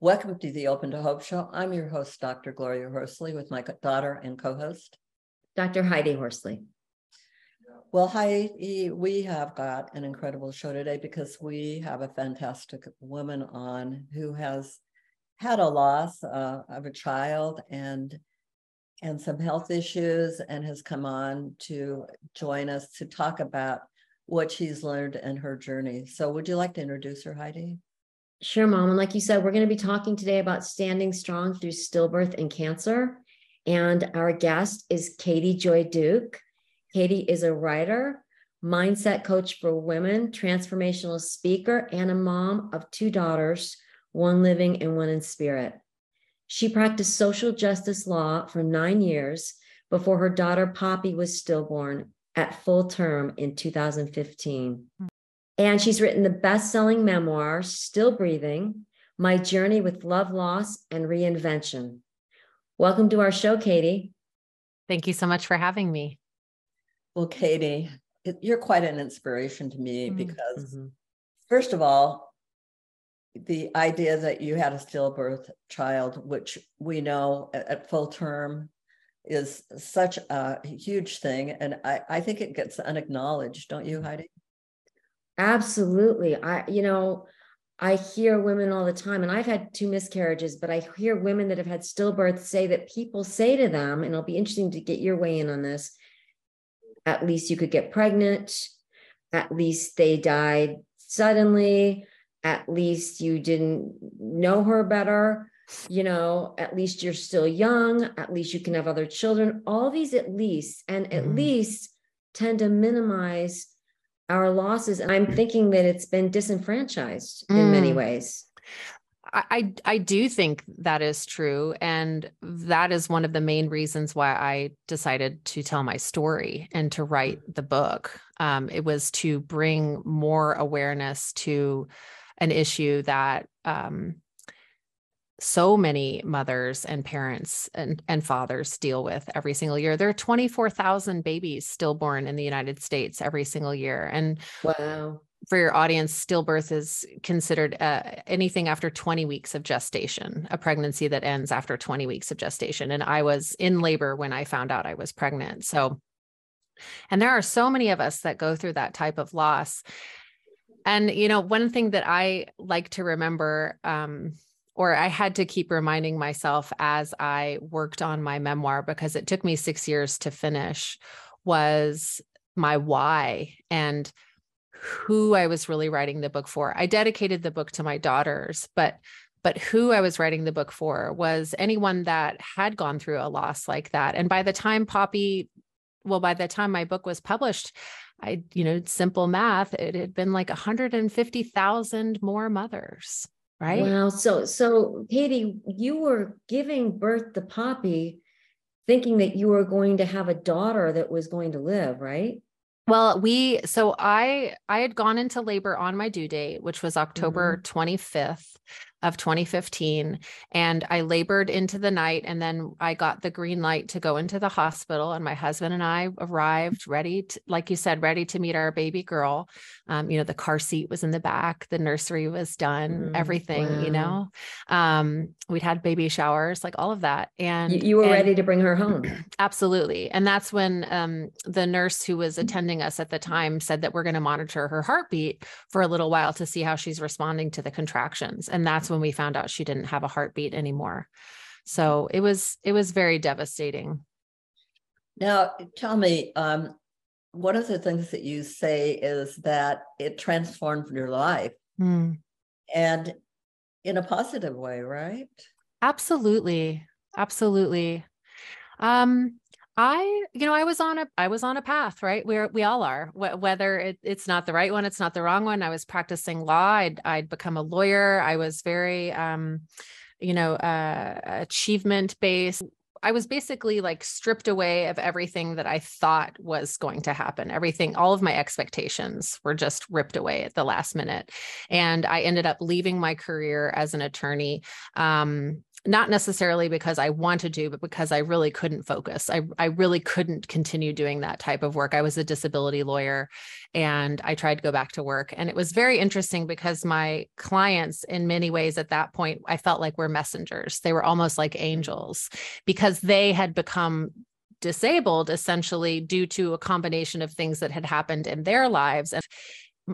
Welcome to the Open to Hope Show. I'm your host, Dr. Gloria Horsley, with my daughter and co host, Dr. Heidi Horsley. Well, Heidi, we have got an incredible show today because we have a fantastic woman on who has had a loss uh, of a child and and some health issues and has come on to join us to talk about what she's learned in her journey. So would you like to introduce her, Heidi? Sure, Mom. And like you said, we're going to be talking today about standing strong through stillbirth and cancer. And our guest is Katie Joy Duke. Katie is a writer, mindset coach for women, transformational speaker, and a mom of two daughters, one living and one in spirit. She practiced social justice law for nine years before her daughter Poppy was stillborn at full term in 2015. And she's written the best selling memoir, Still Breathing My Journey with Love Loss and Reinvention. Welcome to our show, Katie. Thank you so much for having me. Well, Katie, you're quite an inspiration to me mm-hmm. because, mm-hmm. first of all, the idea that you had a stillbirth child, which we know at, at full term is such a huge thing. And I, I think it gets unacknowledged, don't you, Heidi? Absolutely. I, you know, I hear women all the time, and I've had two miscarriages, but I hear women that have had stillbirths say that people say to them, and it'll be interesting to get your weigh in on this. At least you could get pregnant. At least they died suddenly. At least you didn't know her better. You know, at least you're still young. At least you can have other children. All these at least, and at mm-hmm. least tend to minimize our losses. And I'm thinking that it's been disenfranchised mm. in many mm. ways. I, I do think that is true. And that is one of the main reasons why I decided to tell my story and to write the book. Um, it was to bring more awareness to an issue that um, so many mothers and parents and, and fathers deal with every single year. There are 24,000 babies stillborn in the United States every single year. And wow. For your audience, stillbirth is considered uh, anything after 20 weeks of gestation, a pregnancy that ends after 20 weeks of gestation. And I was in labor when I found out I was pregnant. So, and there are so many of us that go through that type of loss. And, you know, one thing that I like to remember, um, or I had to keep reminding myself as I worked on my memoir because it took me six years to finish was my why and who I was really writing the book for. I dedicated the book to my daughters, but but who I was writing the book for was anyone that had gone through a loss like that. And by the time Poppy, well, by the time my book was published, I, you know, simple math, it had been like 150,000 more mothers right? Wow. So, so Katie, you were giving birth to Poppy, thinking that you were going to have a daughter that was going to live, right? Well, we so I I had gone into labor on my due date, which was October mm-hmm. 25th of 2015 and I labored into the night and then I got the green light to go into the hospital and my husband and I arrived ready to, like you said ready to meet our baby girl. Um, you know the car seat was in the back the nursery was done mm, everything wow. you know? Um, we'd had baby showers like all of that and you, you were and, ready to bring her home. Absolutely and that's when um, the nurse who was attending us at the time said that we're going to monitor her heartbeat for a little while to see how she's responding to the contractions and that's when when we found out she didn't have a heartbeat anymore. So it was it was very devastating. Now, tell me, um, one of the things that you say is that it transformed your life, mm. and in a positive way, right? Absolutely, absolutely. Um, I, you know, I was on a, I was on a path, right? Where we all are, Wh- whether it, it's not the right one, it's not the wrong one. I was practicing law. I'd, I'd become a lawyer. I was very, um, you know, uh, achievement based. I was basically like stripped away of everything that I thought was going to happen. Everything, all of my expectations were just ripped away at the last minute. And I ended up leaving my career as an attorney. Um, not necessarily because I wanted to, but because I really couldn't focus. I, I really couldn't continue doing that type of work. I was a disability lawyer and I tried to go back to work. And it was very interesting because my clients, in many ways at that point, I felt like were messengers. They were almost like angels because they had become disabled essentially due to a combination of things that had happened in their lives. And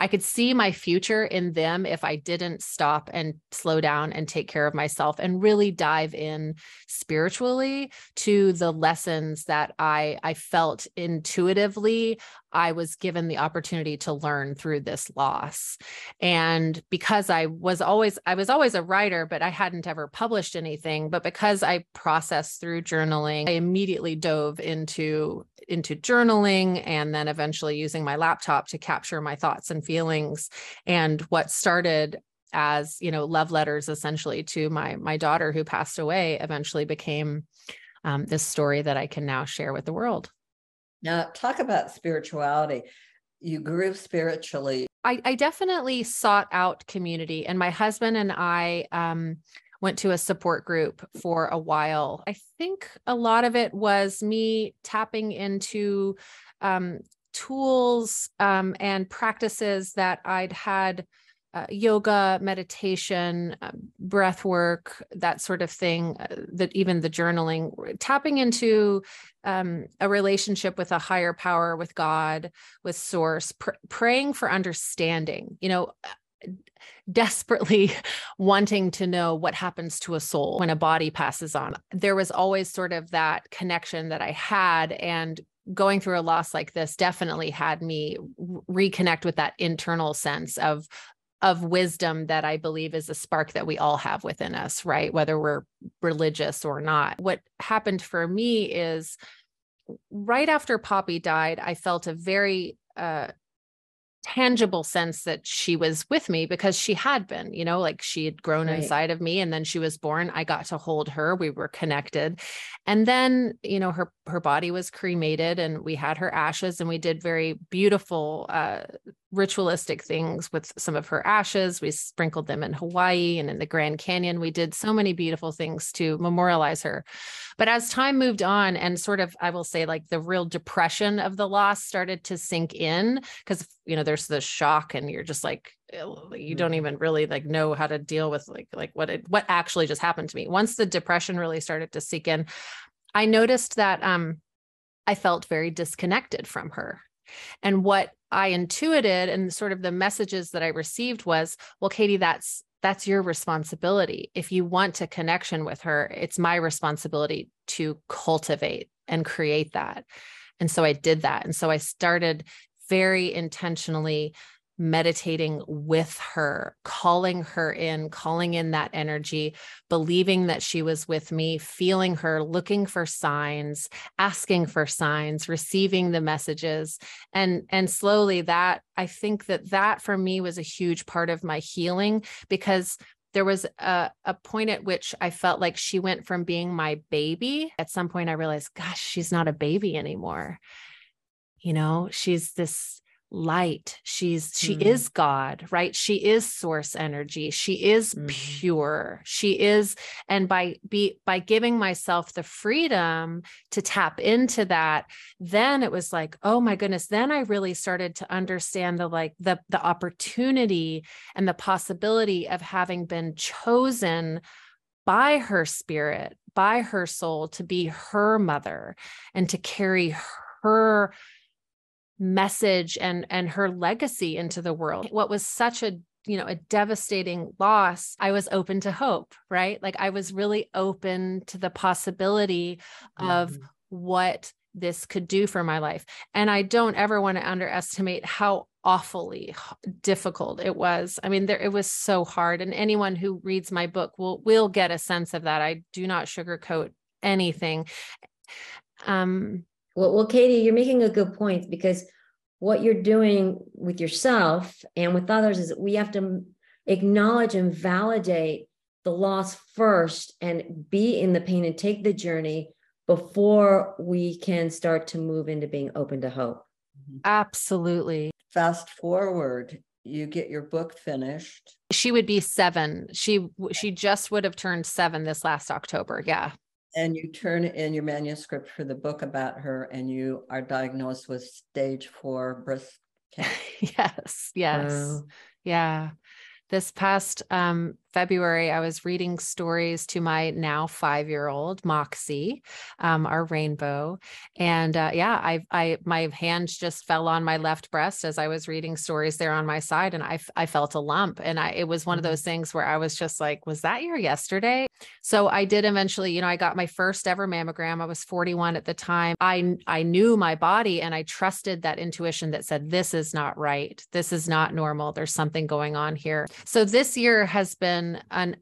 I could see my future in them if I didn't stop and slow down and take care of myself and really dive in spiritually to the lessons that I I felt intuitively I was given the opportunity to learn through this loss. And because I was always I was always a writer but I hadn't ever published anything but because I processed through journaling I immediately dove into into journaling and then eventually using my laptop to capture my thoughts and feelings. And what started as you know love letters essentially to my my daughter who passed away eventually became um, this story that i can now share with the world. Now talk about spirituality. You grew spiritually. I, I definitely sought out community and my husband and i um, went to a support group for a while. I think a lot of it was me tapping into um, tools um, and practices that I'd had. Uh, yoga, meditation, uh, breath work, that sort of thing, uh, that even the journaling, tapping into um, a relationship with a higher power, with God, with source, pr- praying for understanding. You know, desperately wanting to know what happens to a soul when a body passes on. There was always sort of that connection that I had. And going through a loss like this definitely had me reconnect with that internal sense of of wisdom that I believe is a spark that we all have within us, right? Whether we're religious or not. What happened for me is right after Poppy died, I felt a very uh, tangible sense that she was with me because she had been, you know, like she had grown right. inside of me and then she was born. I got to hold her. We were connected. And then, you know, her her body was cremated and we had her ashes and we did very beautiful uh ritualistic things with some of her ashes. We sprinkled them in Hawaii and in the Grand Canyon. We did so many beautiful things to memorialize her. But as time moved on and sort of, I will say, like the real depression of the loss started to sink in because, you know, there's the shock and you're just like, you don't mm-hmm. even really like know how to deal with like like what it what actually just happened to me once the depression really started to sink in i noticed that um i felt very disconnected from her and what I intuited and sort of the messages that I received was, well, Katie, that's that's your responsibility. If you want a connection with her, it's my responsibility to cultivate and create that. And so I did that. And so I started very intentionally meditating with her, calling her in, calling in that energy, believing that she was with me, feeling her, looking for signs, asking for signs, receiving the messages. And and slowly that I think that that for me was a huge part of my healing because there was a, a point at which I felt like she went from being my baby. At some point, I realized, gosh, she's not a baby anymore. You know, she's this light she's she mm. is god right she is source energy she is mm. pure she is and by be by giving myself the freedom to tap into that then it was like oh my goodness then i really started to understand the like the the opportunity and the possibility of having been chosen by her spirit by her soul to be her mother and to carry her message and and her legacy into the world. What was such a you know a devastating loss i was open to hope right? Like i was really open to the possibility mm-hmm. of what this could do for my life. And i don't ever want to underestimate how awfully difficult it was. I mean there it was so hard and anyone who reads my book will will get a sense of that. I do not sugarcoat anything. Um well, well, Katie, you're making a good point because what you're doing with yourself and with others is we have to acknowledge and validate the loss first and be in the pain and take the journey before we can start to move into being open to hope. Mm-hmm. Absolutely. Fast forward, you get your book finished. She would be seven. She she just would have turned seven this last October. Yeah. And you turn in your manuscript for the book about her, and you are diagnosed with stage four breast cancer. yes. Yes. Wow. Yeah. This past um, February, I was reading stories to my now five year old Moxie, um, our rainbow. And uh, yeah, I, I, my hands just fell on my left breast as I was reading stories there on my side. And I, I felt a lump. And I, it was one of mm-hmm. those things where I was just like, was that your yesterday? So I did eventually, you know, I got my first ever mammogram. I was 41 at the time. I, I knew my body and I trusted that intuition that said, this is not right. This is not normal. There's something going on here. So this year has been been an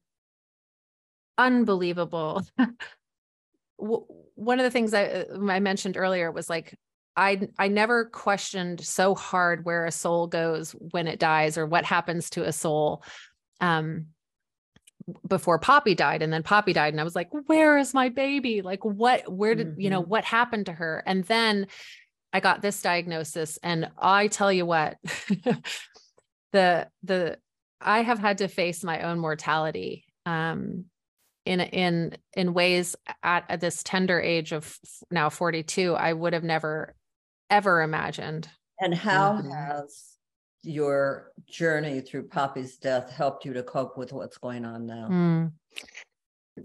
unbelievable one of the things I, I mentioned earlier was like I I never questioned so hard where a soul goes when it dies or what happens to a soul um before Poppy died and then Poppy died and I was like where is my baby like what where did mm-hmm. you know mm-hmm. what happened to her and then I got this diagnosis and I tell you what the the I have had to face my own mortality um, in in in ways at, at this tender age of now 42 I would have never ever imagined. And how mm-hmm. has your journey through Poppy's death helped you to cope with what's going on now? Mm.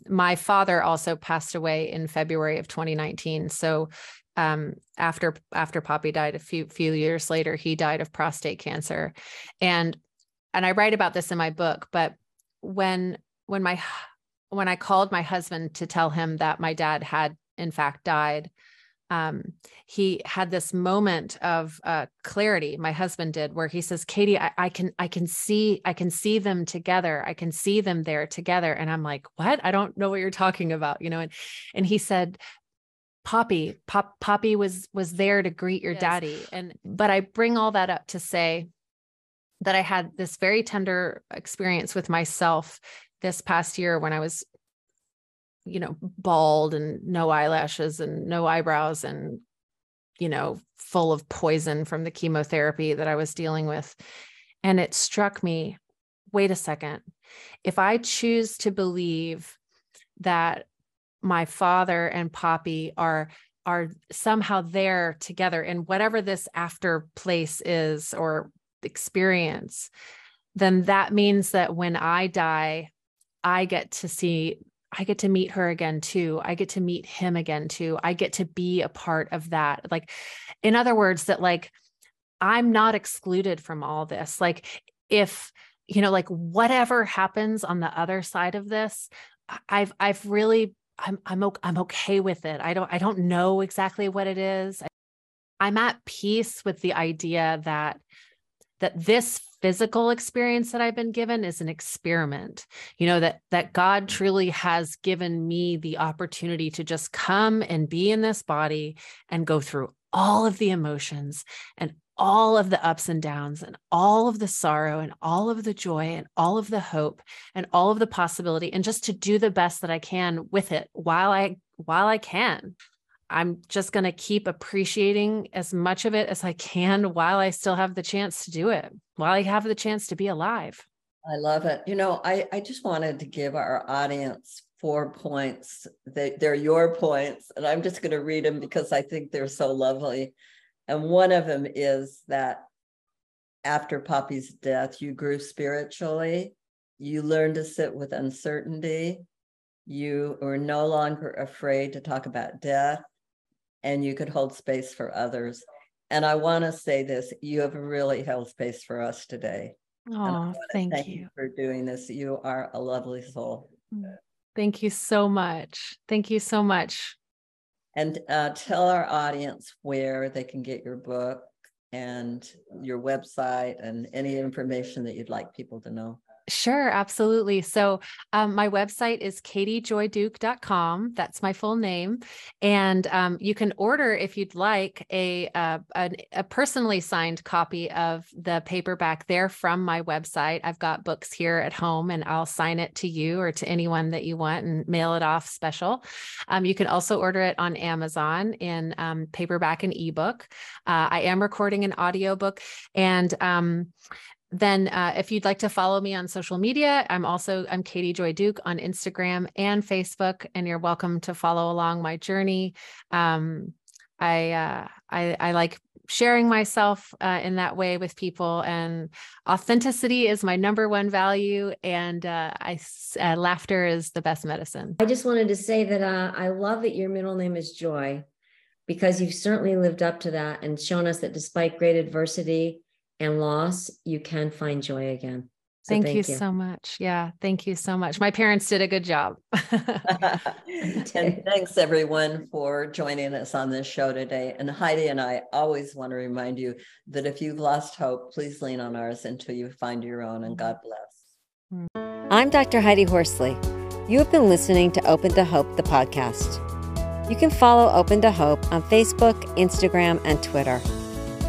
My father also passed away in February of 2019. So um, after after Poppy died a few few years later, he died of prostate cancer, and and I write about this in my book, but when when my when I called my husband to tell him that my dad had in fact died, um, he had this moment of uh, clarity. My husband did, where he says, "Katie, I, I, can, I can see, I can see them together. I can see them there together." And I'm like, "What? I don't know what you're talking about," you know. And and he said, "Poppy, Pop, Poppy was was there to greet your yes. daddy." And but I bring all that up to say that I had this very tender experience with myself this past year when I was, you know, bald and no eyelashes and no eyebrows and, you know, full of poison from the chemotherapy that I was dealing with. And it struck me wait a second. If I choose to believe that my father and Poppy are are somehow there together in whatever this after place is or experience, then that means that when I die, I get to see, I get to meet her again too. I get to meet him again too. I get to be a part of that. Like, in other words, that like I'm not excluded from all this. Like, if, you know, like whatever happens on the other side of this, I've, I've really, I'm, I'm, I'm okay with it. I don't, I don't know exactly what it is. I'm at peace with the idea that that this physical experience that I've been given is an experiment. You know that that God truly has given me the opportunity to just come and be in this body and go through all of the emotions and all of the ups and downs and all of the sorrow and all of the joy and all of the hope and all of the possibility and just to do the best that I can with it while I while I can. I'm just going to keep appreciating as much of it as I can while I still have the chance to do it, while I have the chance to be alive. I love it. You know, I, I just wanted to give our audience four points. They, they're your points, and I'm just going to read them because I think they're so lovely. And one of them is that after Poppy's death, you grew spiritually, you learned to sit with uncertainty, you were no longer afraid to talk about death and you could hold space for others. And I want to say this you have really held space for us today. Oh, thank, thank you. you for doing this. You are a lovely soul. Mm. Thank you so much. Thank you so much. And uh, tell our audience where they can get your book and your website and any information that you'd like people to know. Sure, absolutely. So, um, my website is katiejoyduke.com. That's my full name. And um, you can order, if you'd like, a, uh, a, a, personally signed copy of the paperback there from my website. I've got books here at home and I'll sign it to you or to anyone that you want and mail it off special. Um, you can also order it on Amazon in um, paperback and ebook. Uh, I am recording an audiobook and um, then uh, if you'd like to follow me on social media i'm also i'm katie joy duke on instagram and facebook and you're welcome to follow along my journey. Um, I, uh, I i like sharing myself uh, in that way with people and authenticity is my number one value and uh, i uh, laughter is the best medicine. I just wanted to say that uh, i love that your middle name is joy because you've certainly lived up to that and shown us that despite great adversity and loss, you can find joy again. So thank, thank you, you, so much. Yeah, thank you so much. My parents did a good job. and thanks everyone for joining us on this show today. And Heidi and I always want to remind you that if you've lost hope, please lean on ours until you find your own. And God bless. Mm-hmm. I'm Dr. Heidi Horsley. You have been listening to Open to Hope, the podcast. You can follow Open to Hope on Facebook, Instagram, and Twitter.